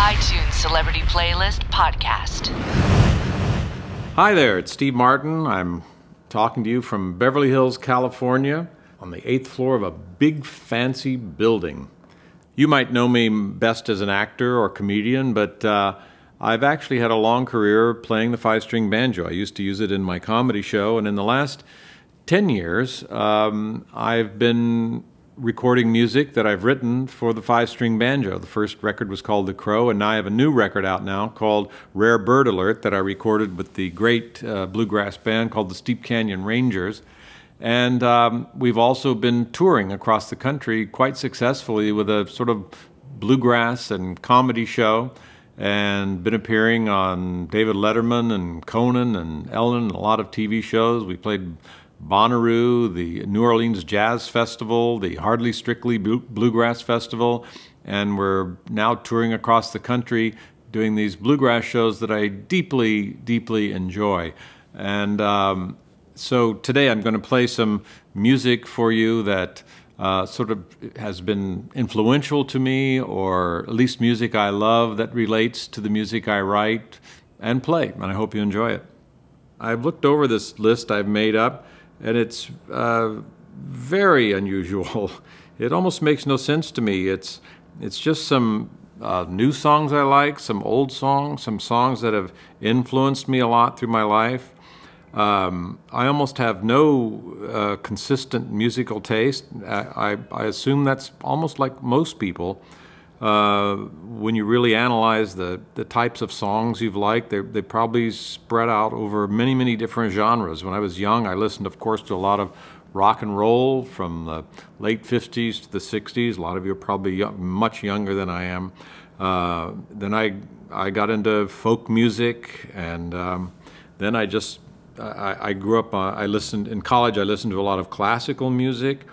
iTunes Celebrity Playlist podcast. Hi there, it's Steve Martin. I'm talking to you from Beverly Hills, California, on the eighth floor of a big fancy building. You might know me best as an actor or comedian, but uh, I've actually had a long career playing the five string banjo. I used to use it in my comedy show, and in the last 10 years, um, I've been recording music that I've written for the five string banjo. The first record was called The Crow, and now I have a new record out now called Rare Bird Alert that I recorded with the great uh, bluegrass band called the Steep Canyon Rangers. And um, we've also been touring across the country quite successfully with a sort of bluegrass and comedy show, and been appearing on David Letterman and Conan and Ellen and a lot of TV shows. We played Bonnaroo, the New Orleans Jazz Festival, the Hardly Strictly Bluegrass Festival, and we're now touring across the country doing these bluegrass shows that I deeply, deeply enjoy. And um, so today I'm going to play some music for you that uh, sort of has been influential to me, or at least music I love that relates to the music I write and play. And I hope you enjoy it. I've looked over this list I've made up and it's uh, very unusual. It almost makes no sense to me. It's it's just some uh, new songs I like, some old songs, some songs that have influenced me a lot through my life. Um, I almost have no uh, consistent musical taste. I, I, I, assume that's almost like most people. Uh, when you really analyze the, the types of songs you've liked, they, they probably spread out over many, many different genres. When I was young, I listened, of course, to a lot of rock and roll from the late 50s to the 60s. A lot of you are probably young, much younger than I am. Uh, then I, I got into folk music, and um, then I just, I, I grew up, uh, I listened, in college, I listened to a lot of classical music.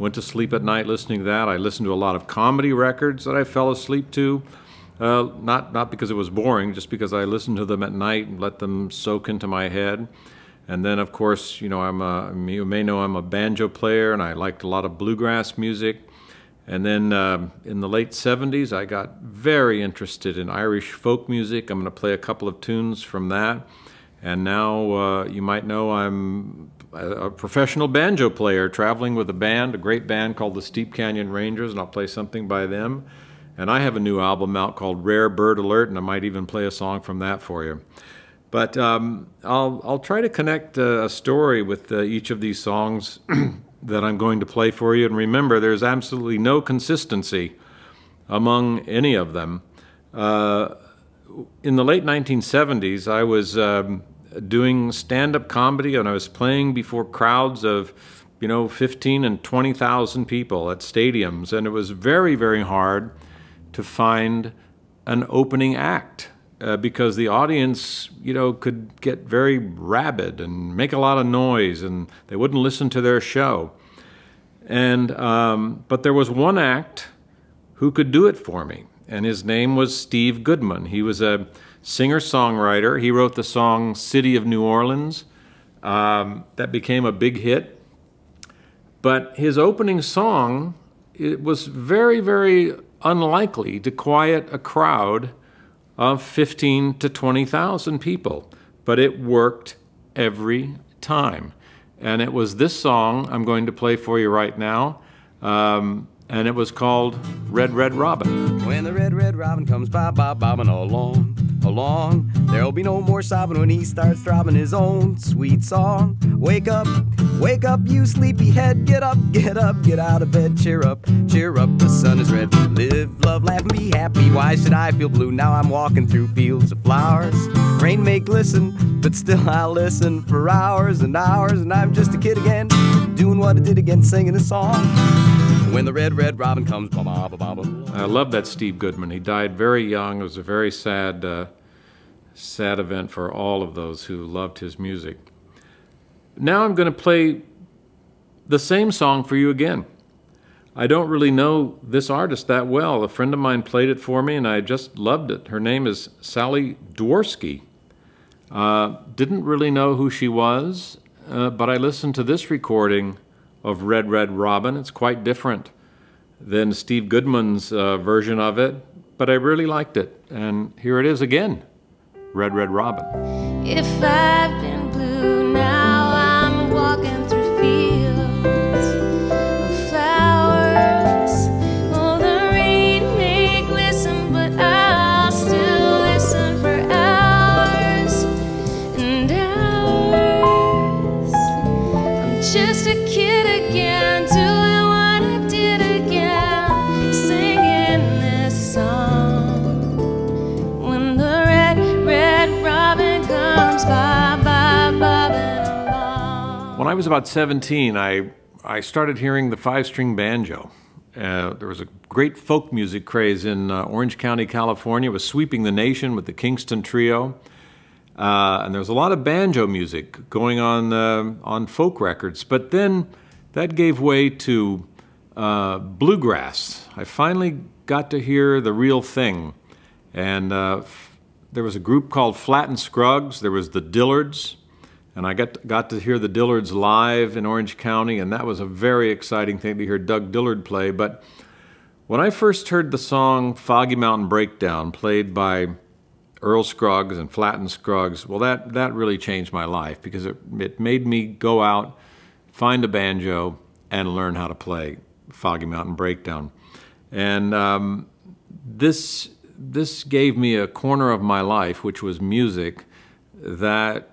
Went to sleep at night listening to that. I listened to a lot of comedy records that I fell asleep to. Uh, not not because it was boring, just because I listened to them at night and let them soak into my head. And then, of course, you know, I'm a, you may know I'm a banjo player, and I liked a lot of bluegrass music. And then uh, in the late 70s, I got very interested in Irish folk music. I'm going to play a couple of tunes from that. And now uh, you might know I'm a professional banjo player traveling with a band, a great band called the Steep Canyon Rangers, and I'll play something by them. And I have a new album out called Rare Bird Alert, and I might even play a song from that for you. But um, I'll, I'll try to connect a story with uh, each of these songs that I'm going to play for you. And remember, there's absolutely no consistency among any of them. Uh, in the late 1970s, I was um, doing stand up comedy and I was playing before crowds of, you know, 15 and 20,000 people at stadiums. And it was very, very hard to find an opening act. Uh, because the audience, you know, could get very rabid and make a lot of noise, and they wouldn't listen to their show. And um, but there was one act who could do it for me, and his name was Steve Goodman. He was a singer songwriter. He wrote the song City of New Orleans um, that became a big hit. But his opening song it was very, very unlikely to quiet a crowd of 15 to 20,000 people. But it worked every time. And it was this song I'm going to play for you right now. Um, and it was called Red Red Robin. When the red red robin comes by, bob bobbing along, along, there'll be no more sobbing when he starts throbbing his own sweet song. Wake up, wake up, you sleepy head, get up, get up, get out of bed, cheer up, cheer up, the sun is red. Live, love, laugh, and be happy. Why should I feel blue? Now I'm walking through fields of flowers. Rain may glisten, but still I'll listen for hours and hours, and I'm just a kid again, doing what I did again, singing a song when the red, red robin comes. Ba, ba, ba, I love that Steve Goodman. He died very young. It was a very sad, uh, sad event for all of those who loved his music. Now I'm going to play the same song for you again. I don't really know this artist that well. A friend of mine played it for me, and I just loved it. Her name is Sally Dworsky. Uh, didn't really know who she was, uh, but I listened to this recording of Red Red Robin. It's quite different than Steve Goodman's uh, version of it. but I really liked it. And here it is again Red Red Robin. If I've been was about 17, I, I started hearing the five string banjo. Uh, there was a great folk music craze in uh, Orange County, California. It was sweeping the nation with the Kingston Trio. Uh, and there was a lot of banjo music going on uh, on folk records. But then that gave way to uh, bluegrass. I finally got to hear the real thing. And uh, f- there was a group called Flatt and Scruggs. There was the Dillards. And I got, got to hear the Dillards live in Orange County, and that was a very exciting thing to hear Doug Dillard play. But when I first heard the song Foggy Mountain Breakdown played by Earl Scruggs and Flatt and Scruggs, well, that, that really changed my life because it, it made me go out, find a banjo, and learn how to play Foggy Mountain Breakdown. And um, this, this gave me a corner of my life, which was music, that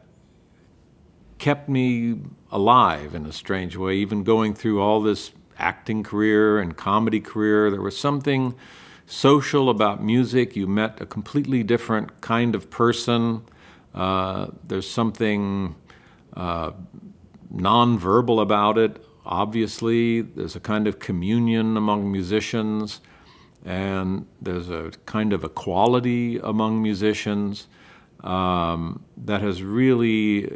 kept me alive in a strange way, even going through all this acting career and comedy career. There was something social about music. You met a completely different kind of person. Uh, there's something uh, nonverbal about it. Obviously, there's a kind of communion among musicians, and there's a kind of equality among musicians um, that has really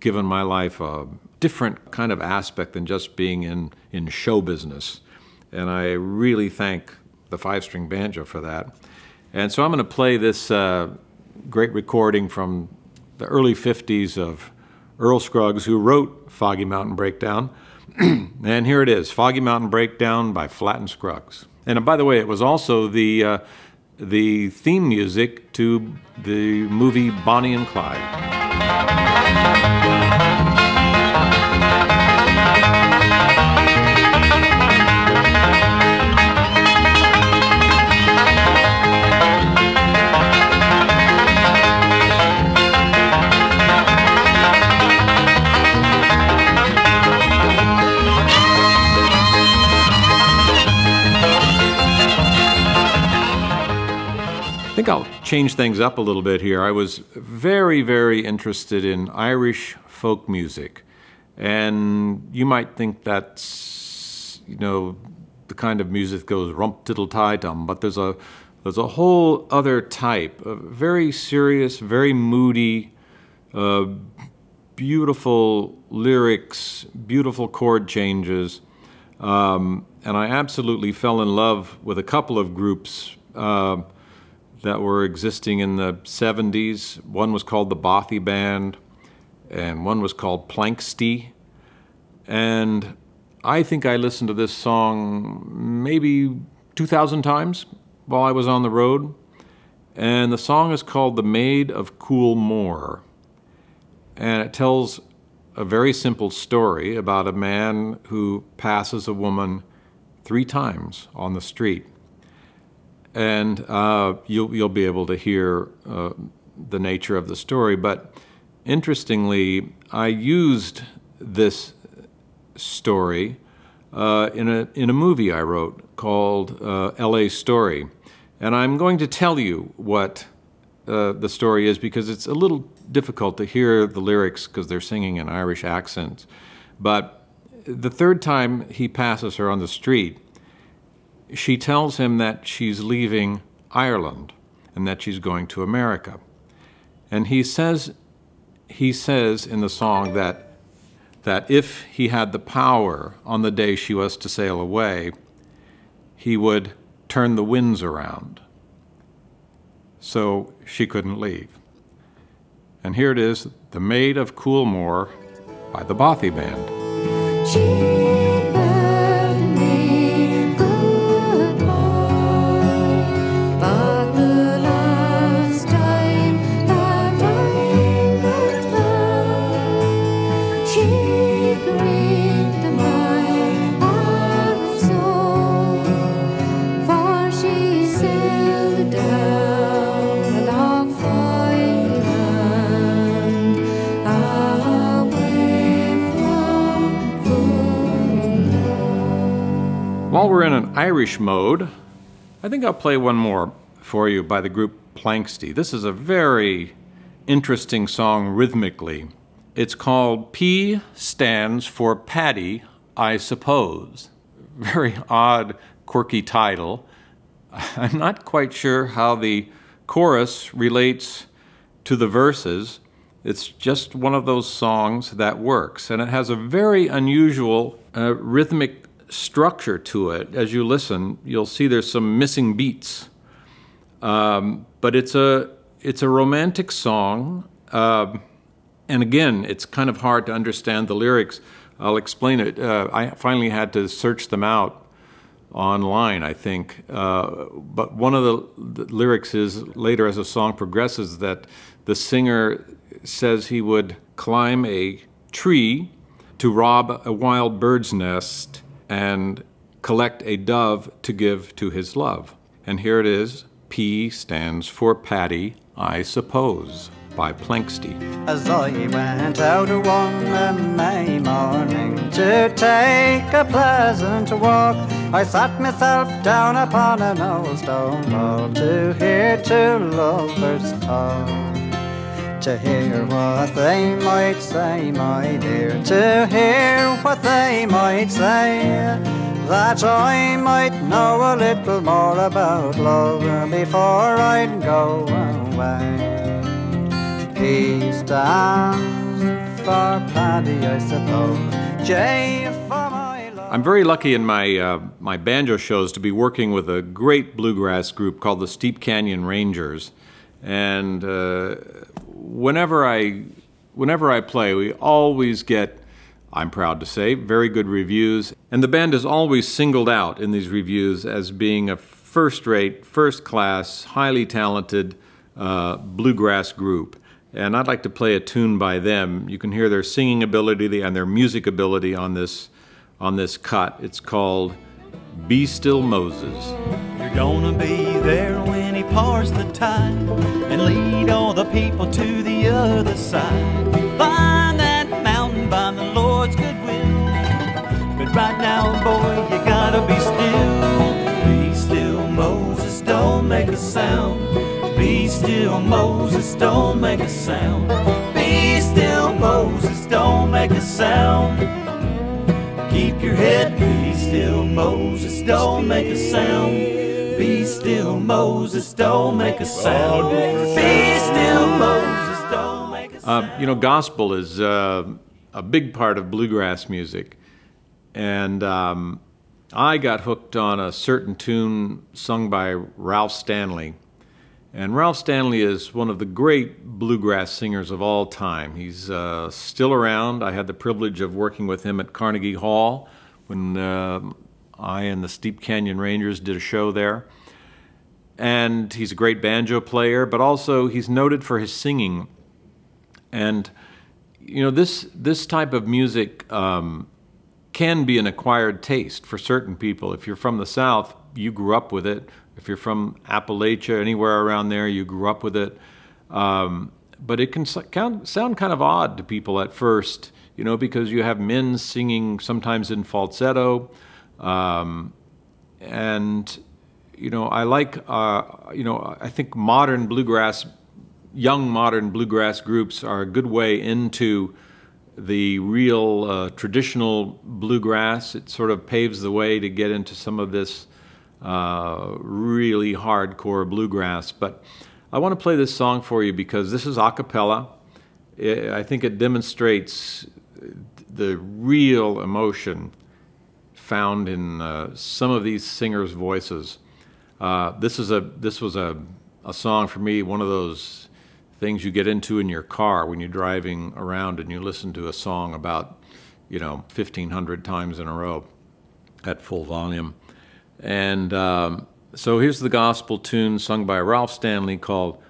given my life a different kind of aspect than just being in, in show business. And I really thank the five string banjo for that. And so I'm going to play this uh, great recording from the early 50s of Earl Scruggs, who wrote Foggy Mountain Breakdown. and here it is Foggy Mountain Breakdown by Flatt and Scruggs. And uh, by the way, it was also the, uh, the theme music to the movie Bonnie and Clyde. Change things up a little bit here. I was very, very interested in Irish folk music. And you might think that's, you know, the kind of music that goes rump tiddle tie tum, but there's a there's a whole other type, a very serious, very moody, uh, beautiful lyrics, beautiful chord changes. Um, and I absolutely fell in love with a couple of groups uh, that were existing in the 70s. One was called the Bothy Band, and one was called Planxty. And I think I listened to this song maybe 2,000 times while I was on the road. And the song is called The Maid of Coolmore. And it tells a very simple story about a man who passes a woman three times on the street. And uh, you'll, you'll be able to hear uh, the nature of the story. But interestingly, I used this story uh, in, a, in a movie I wrote called uh, LA Story. And I'm going to tell you what uh, the story is because it's a little difficult to hear the lyrics because they're singing in Irish accents. But the third time he passes her on the street, she tells him that she's leaving Ireland and that she's going to America. And he says, he says in the song that, that if he had the power on the day she was to sail away, he would turn the winds around. So she couldn't leave. And here it is The Maid of Coolmore by the Bothy Band. We're in an Irish mode, I think I'll play one more for you by the group Planxty. This is a very interesting song rhythmically. It's called P stands for Paddy, I suppose. Very odd, quirky title. I'm not quite sure how the chorus relates to the verses. It's just one of those songs that works, and it has a very unusual uh, rhythmic structure to it. As you listen, you'll see there's some missing beats, um, but it's a it's a romantic song, uh, and again, it's kind of hard to understand the lyrics. I'll explain it. Uh, I finally had to search them out online, I think. Uh, but one of the, the, lyrics is later, as the song progresses, that the singer says he would climb a tree to rob a wild bird's nest and collect a dove to give to his love. And here it is P stands for Paddy, I suppose by Planxty. As I went out one May morning to take a pleasant walk, I sat myself down upon an old stone wall to hear two lovers talk. To hear what they might say, my dear, to hear what they might say that I might know a little more about love before I'd go away. P stands for Paddy, I suppose. J for. I'm very lucky in my uh, my banjo shows to be working with a great bluegrass group called the Steep Canyon Rangers, and uh, whenever I whenever I play, we always get. I'm proud to say, very good reviews. And the band is always singled out in these reviews as being a first rate, first class, highly talented uh, bluegrass group and I'd like to play a tune by them. You can hear their singing ability and their music ability on this on this cut. It's called "Be Still Moses." You're gonna be there when he parts the tide and lead all the people to the other side. Find that mountain by the Lord's goodwill. But right now, boy, you gotta be still. Be still, Moses. Don't make a sound. Be still, Moses, don't make a sound. Be still, Moses, don't make a sound. Keep your head, be still, Moses, don't make a sound. Be still, Moses, don't make a sound. Be still, Moses, don't make a sound. Uh, you know, gospel is uh, a big part of bluegrass music. And um, I got hooked on a certain tune sung by Ralph Stanley and Ralph Stanley is one of the great bluegrass singers of all time. He's uh, still around. I had the privilege of working with him at Carnegie Hall when uh, I and the Steep Canyon Rangers did a show there. And he's a great banjo player, but also he's noted for his singing. And you know this this type of music um, can be an acquired taste for certain people. If you're from the South, you grew up with it if you're from Appalachia, anywhere around there, you grew up with it. Um, but it can sound kind of odd to people at first, you know, because you have men singing sometimes in falsetto. Um, and, you know, I like, uh, you know, I think modern bluegrass, young modern bluegrass groups are a good way into the real uh, traditional bluegrass. It sort of paves the way to get into some of this uh, really hardcore bluegrass. But I want to play this song for you because this is a cappella. I think it demonstrates the real emotion found in uh, some of these singers' voices. Uh, this is a this was a, a song for me, one of those things you get into in your car when you're driving around and you listen to a song about, you know, 1,500 times in a row at full volume. And um, so here's the gospel tune sung by Ralph Stanley called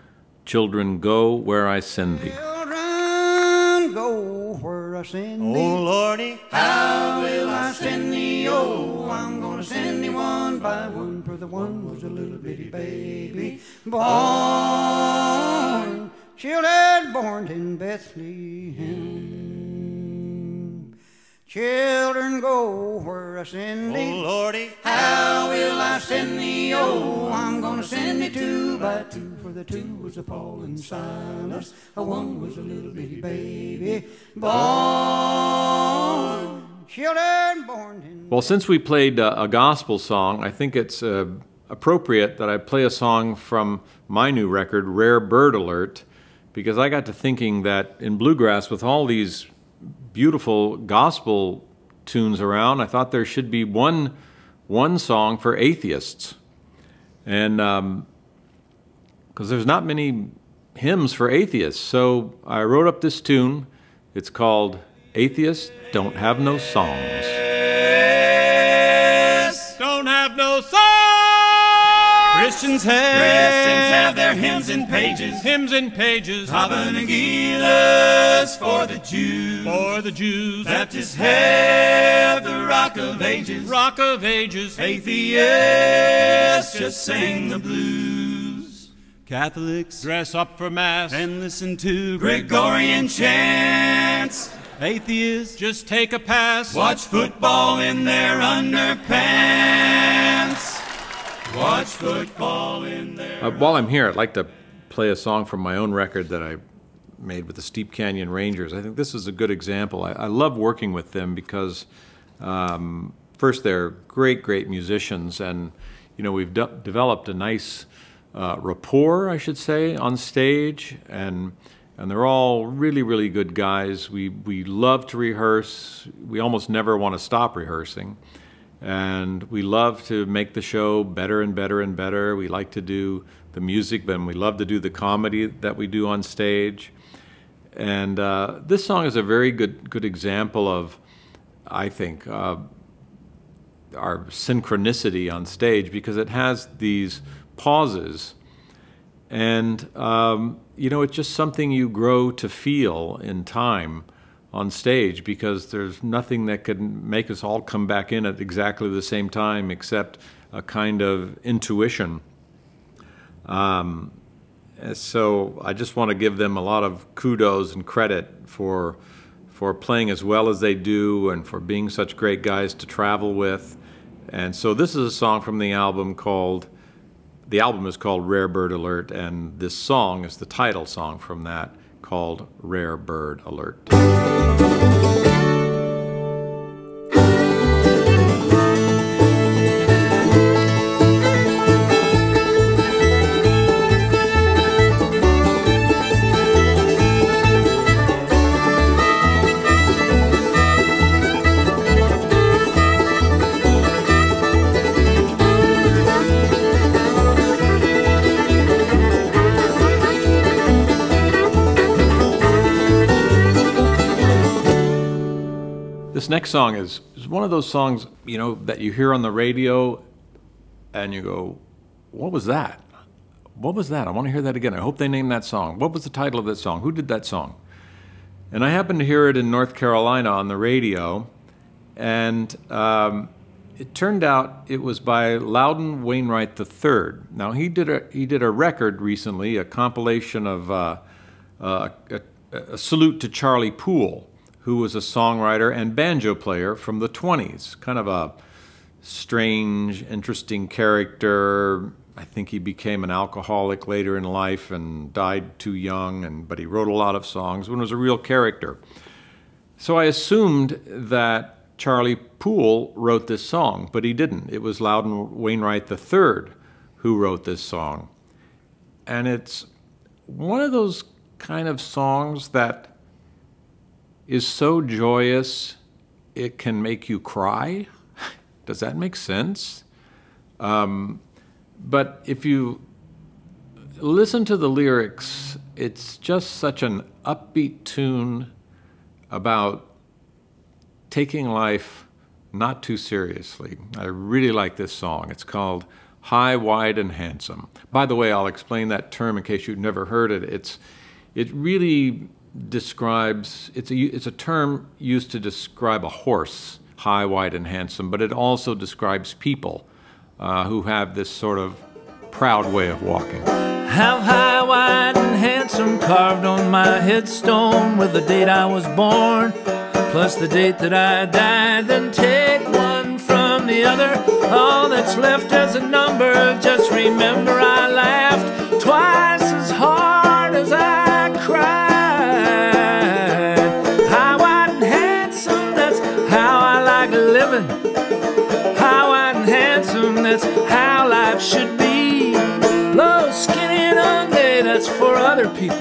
Children Go Where I Send Thee. Children, go where I send thee. Oh, Lordy, how will I send thee? Oh, I'm gonna send thee one by one, for the one was a little bitty baby born. Children born in Bethlehem. Children go where I send thee? Oh, Lordy. How will I send thee? Oh, I'm gonna send thee two by two, for the two was a Paul and Silas, a one was a little bitty baby born. Children born Well, since we played uh, a gospel song, I think it's uh, appropriate that I play a song from my new record, Rare Bird Alert, because I got to thinking that in bluegrass, with all these beautiful gospel tunes around, I thought there should be one one song for atheists, and um, because there's not many hymns for atheists, so I wrote up this tune. It's called "Atheists Don't Have No Songs." Christians have, Christians have their hymns and pages. Hymns and pages Tabernaculus for the Jews. for the Jews. Baptists have the Rock of Ages. Rock of Ages. Atheists just sing the blues. Catholics Dress up for Mass. and listen to Gregorian chants. Atheists just take a pass. watch football in their underpants. Watch football in their. Uh, while I'm here, I'd like to play a song from my own record that I made with the Steep Canyon Rangers. I think this is a good example. I, I love working with them because, um, first, they're great, great musicians, and you know we've de- developed a nice uh, rapport, I should say, on stage, and and they're all really, really good guys. We we love to rehearse. We almost never want to stop rehearsing and we love to make the show better and better and better. We like to do the music, but we love to do the comedy that we do on stage. And uh, this song is a very good good example of, I think, uh, our synchronicity on stage because it has these pauses, and um, you know it's just something you grow to feel in time on stage because there's nothing that can make us all come back in at exactly the same time except a kind of intuition. Um, so I just want to give them a lot of kudos and credit for for playing as well as they do and for being such great guys to travel with. And so this is a song from the album called the album is called Rare Bird Alert and this song is the title song from that called Rare Bird Alert. Next song is, is one of those songs, you know, that you hear on the radio and you go, What was that? What was that? I want to hear that again. I hope they named that song. What was the title of that song? Who did that song? And I happened to hear it in North Carolina on the radio, and um, it turned out it was by Loudon Wainwright III. Now he did a he did a record recently, a compilation of uh, uh, a, a salute to Charlie Poole, who was a songwriter and banjo player from the 20s. Kind of a strange, interesting character. I think he became an alcoholic later in life and died too young, and, but he wrote a lot of songs and was a real character. So I assumed that Charlie Poole wrote this song, but he didn't. It was Loudon Wainwright III who wrote this song. And it's one of those kind of songs that is so joyous it can make you cry. Does that make sense? Um, but if you listen to the lyrics, it's just such an upbeat tune about taking life not too seriously. I really like this song. It's called High, Wide, and Handsome. By the way, I'll explain that term in case you've never heard it. It's, it really describes, it's a, it's a term used to describe a horse, high, wide, and handsome, but it also describes people uh, who have this sort of proud way of walking. How high, wide, and handsome carved on my headstone with the date I was born, plus the date that I died. Then take one from the other. All that's left as a number. Just remember I laughed twice that's how life should be. Low, skinny, and ugly, that's for other people.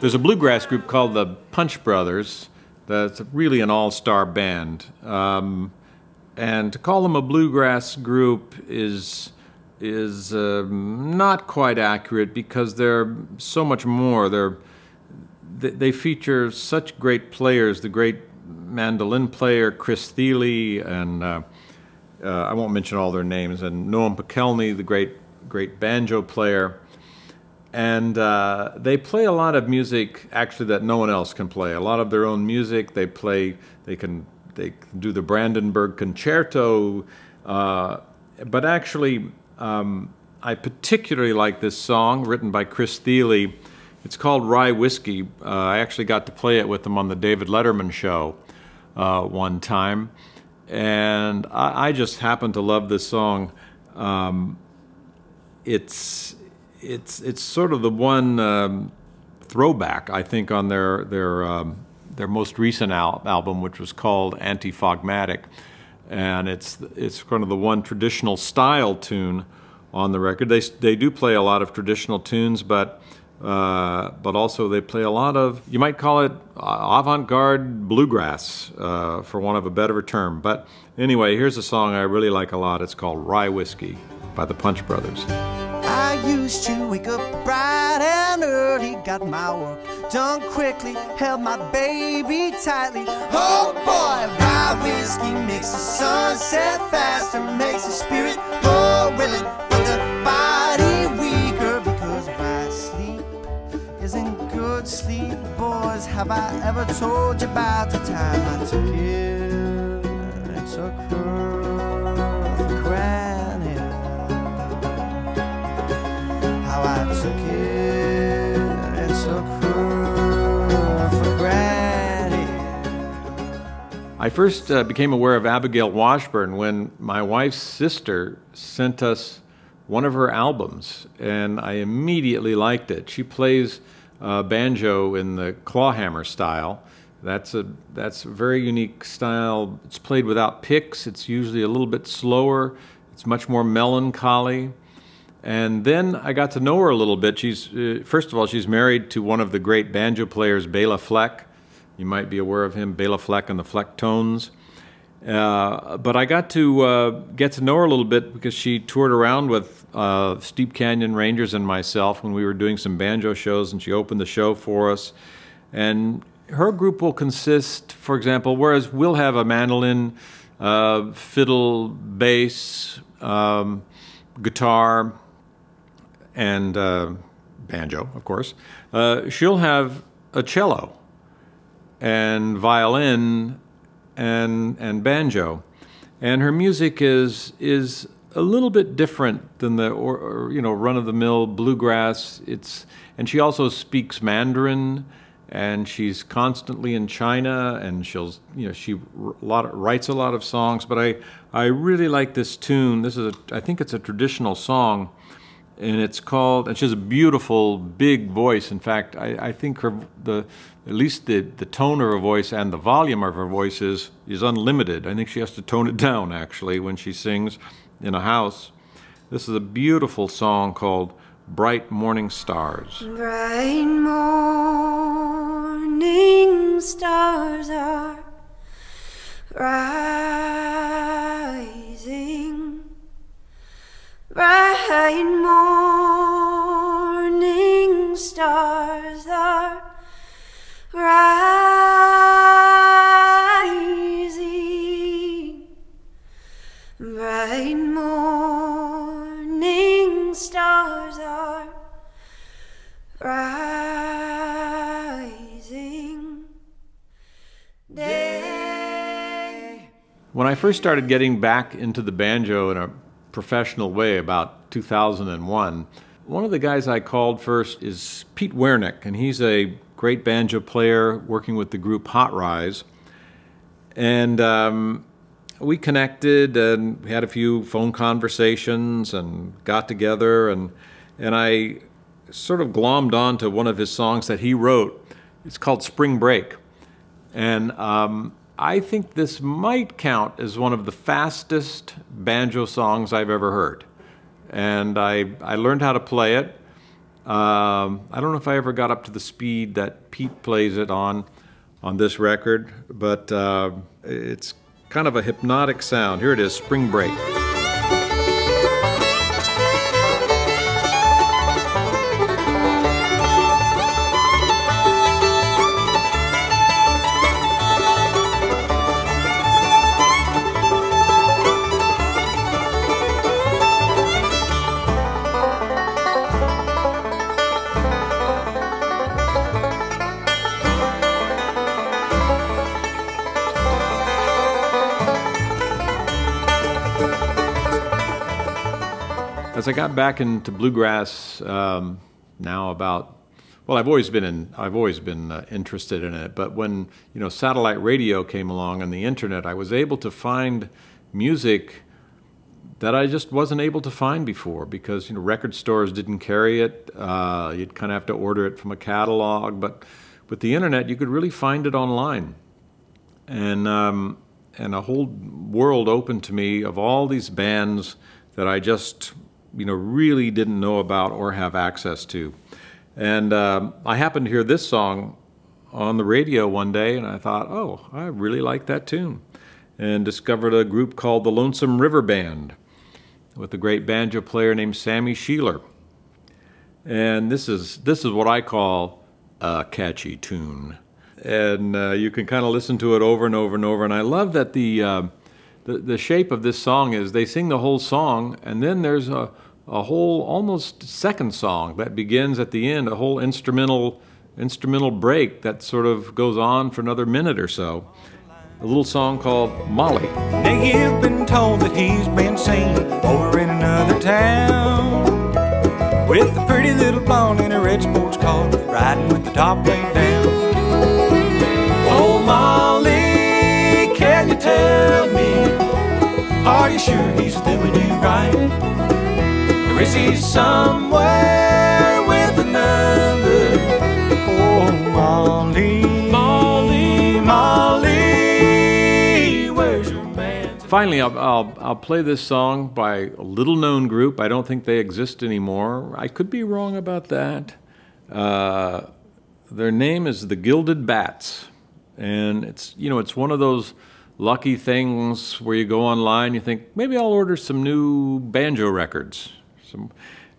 There's a bluegrass group called the Punch Brothers that's really an all star band. Um, and to call them a bluegrass group is, is um, not quite accurate because they're so much more. They're, they, they feature such great players the great mandolin player Chris Thile, and uh, uh, I won't mention all their names, and Noam Pikelny, the great, great banjo player and uh, they play a lot of music actually that no one else can play. A lot of their own music. They play. They can. They can do the Brandenburg Concerto, uh, but actually, um, I particularly like this song written by Chris Thile. It's called Rye Whiskey. Uh, I actually got to play it with them on the David Letterman show uh, one time, and I, I, just happen to love this song. Um, it's it's it's sort of the one um, throwback I think on their their um, their most recent al- album, which was called Anti-Fogmatic, and it's it's kind of the one traditional style tune on the record. They they do play a lot of traditional tunes, but uh, but also they play a lot of you might call it avant-garde bluegrass, uh, for want of a better term. But anyway, here's a song I really like a lot. It's called Rye Whiskey by the Punch Brothers. I used to wake up bright and early, got my work done quickly, held my baby tightly. Oh boy, rye whiskey makes the sun set faster, makes the spirit more willing, have I ever told you about the time I took it? It took her for granted. How I took it and took her for granted. I first uh, became aware of Abigail Washburn when my wife's sister sent us one of her albums, and I immediately liked it. She plays uh, banjo in the clawhammer style. That's a that's a very unique style. It's played without picks. It's usually a little bit slower. It's much more melancholy. And then I got to know her a little bit. She's uh, first of all, she's married to one of the great banjo players, Bela Fleck. You might be aware of him, Bela Fleck and the Flecktones. Uh, but I got to uh, get to know her a little bit because she toured around with uh, Steep Canyon Rangers and myself when we were doing some banjo shows, and she opened the show for us. And her group will consist, for example, whereas we'll have a mandolin, uh, fiddle, bass, um, guitar, and uh, banjo, of course, uh, she'll have a cello and violin and and banjo, and her music is is a little bit different than the or, or, you know run of the mill bluegrass. It's and she also speaks Mandarin, and she's constantly in China, and she'll you know she lot of, writes a lot of songs. But I I really like this tune. This is a I think it's a traditional song and it's called and she has a beautiful big voice in fact i, I think her the at least the, the tone of her voice and the volume of her voice is, is unlimited i think she has to tone it down actually when she sings in a house this is a beautiful song called bright morning stars Bright morning stars are rising. Bright morning stars are rising. When I first started getting back into the banjo in a professional way about 2001, one of the guys I called first is Pete Wernick, and he's a great banjo player working with the group Hot Rize. And um, we connected and had a few phone conversations and got together and and I sort of glommed onto one of his songs that he wrote. It's called Spring Break, and um, I think this might count as one of the fastest banjo songs I've ever heard. And I I learned how to play it. Um, I don't know if I ever got up to the speed that Pete plays it on on this record, but uh, it's kind of a hypnotic sound. Here it is, Spring Break. I got back into bluegrass, um, now about well, I've always been in, I've always been uh, interested in it. But when you know satellite radio came along and the internet, I was able to find music that I just wasn't able to find before because you know record stores didn't carry it. Uh, you'd kind of have to order it from a catalog. But with the internet, you could really find it online, and um, and a whole world opened to me of all these bands that I just you know really didn't know about or have access to. And um, I happened to hear this song on the radio one day, and I thought, oh, I really like that tune, and discovered a group called the Lonesome River Band with a great banjo player named Sammy Shelor. And this is this is what I call a catchy tune, and uh, you can kind of listen to it over and over and over. And I love that the uh, the, the shape of this song is they sing the whole song, and then there's a, a whole almost second song that begins at the end, a whole instrumental instrumental break that sort of goes on for another minute or so. A little song called Molly. Now you've been told that he's been seen over in another town with a pretty little blonde in a red sports car, riding with the top laid down. Oh, Molly, can you tell me? Are you sure he's doing you right? Or is he somewhere with another? Oh, Molly, Molly, Molly, where's your man? Finally, I'll, I'll, I'll play this song by a little known group. I don't think they exist anymore. I could be wrong about that. Uh, their name is the Gilded Bats. And it's, you know, it's one of those lucky things where you go online, you think, maybe I'll order some new banjo records. Some,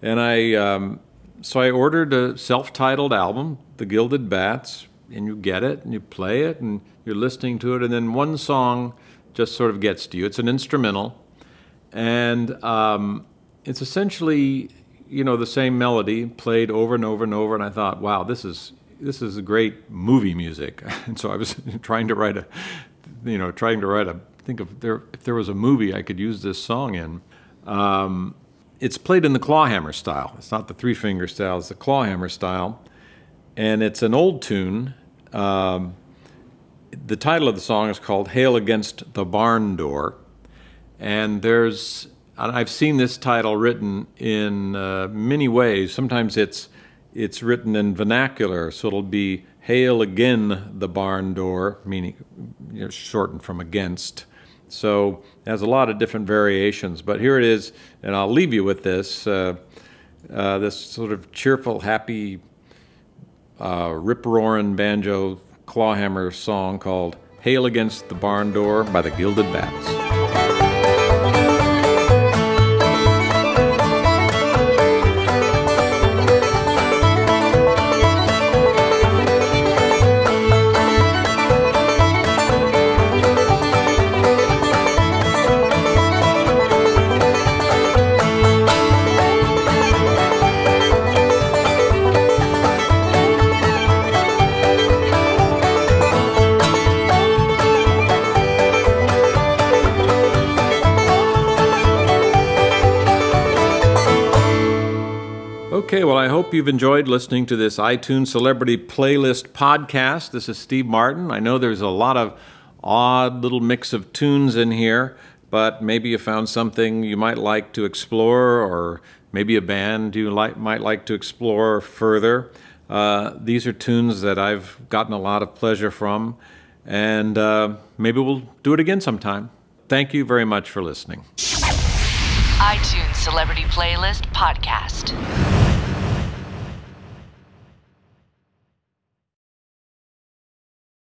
and I, um, so I ordered a self titled album, The Gilded Bats, and you get it and you play it and you're listening to it, and then one song just sort of gets to you. It's an instrumental, and um, it's essentially, you know, the same melody played over and over and over. And I thought, wow, this is this is great movie music. And so I was trying to write a, you know, trying to write a think of there if there was a movie I could use this song in. Um, it's played in the clawhammer style. It's not the three finger style. It's the clawhammer style, and it's an old tune. Um, the title of the song is called "Hail Against the Barn Door," and there's and I've seen this title written in uh, many ways. Sometimes it's it's written in vernacular, so it'll be "Hail again the barn door," meaning you know, shortened from "against." So it has a lot of different variations, but here it is, and I'll leave you with this uh, uh, this sort of cheerful, happy, uh, rip roaring banjo clawhammer song called "Hail Against the Barn Door" by the Gilded Bats. Hope you've enjoyed listening to this iTunes Celebrity Playlist podcast. This is Steve Martin. I know there's a lot of odd little mix of tunes in here, but maybe you found something you might like to explore, or maybe a band you might like to explore further. Uh, these are tunes that I've gotten a lot of pleasure from, and uh, maybe we'll do it again sometime. Thank you very much for listening. iTunes Celebrity Playlist Podcast.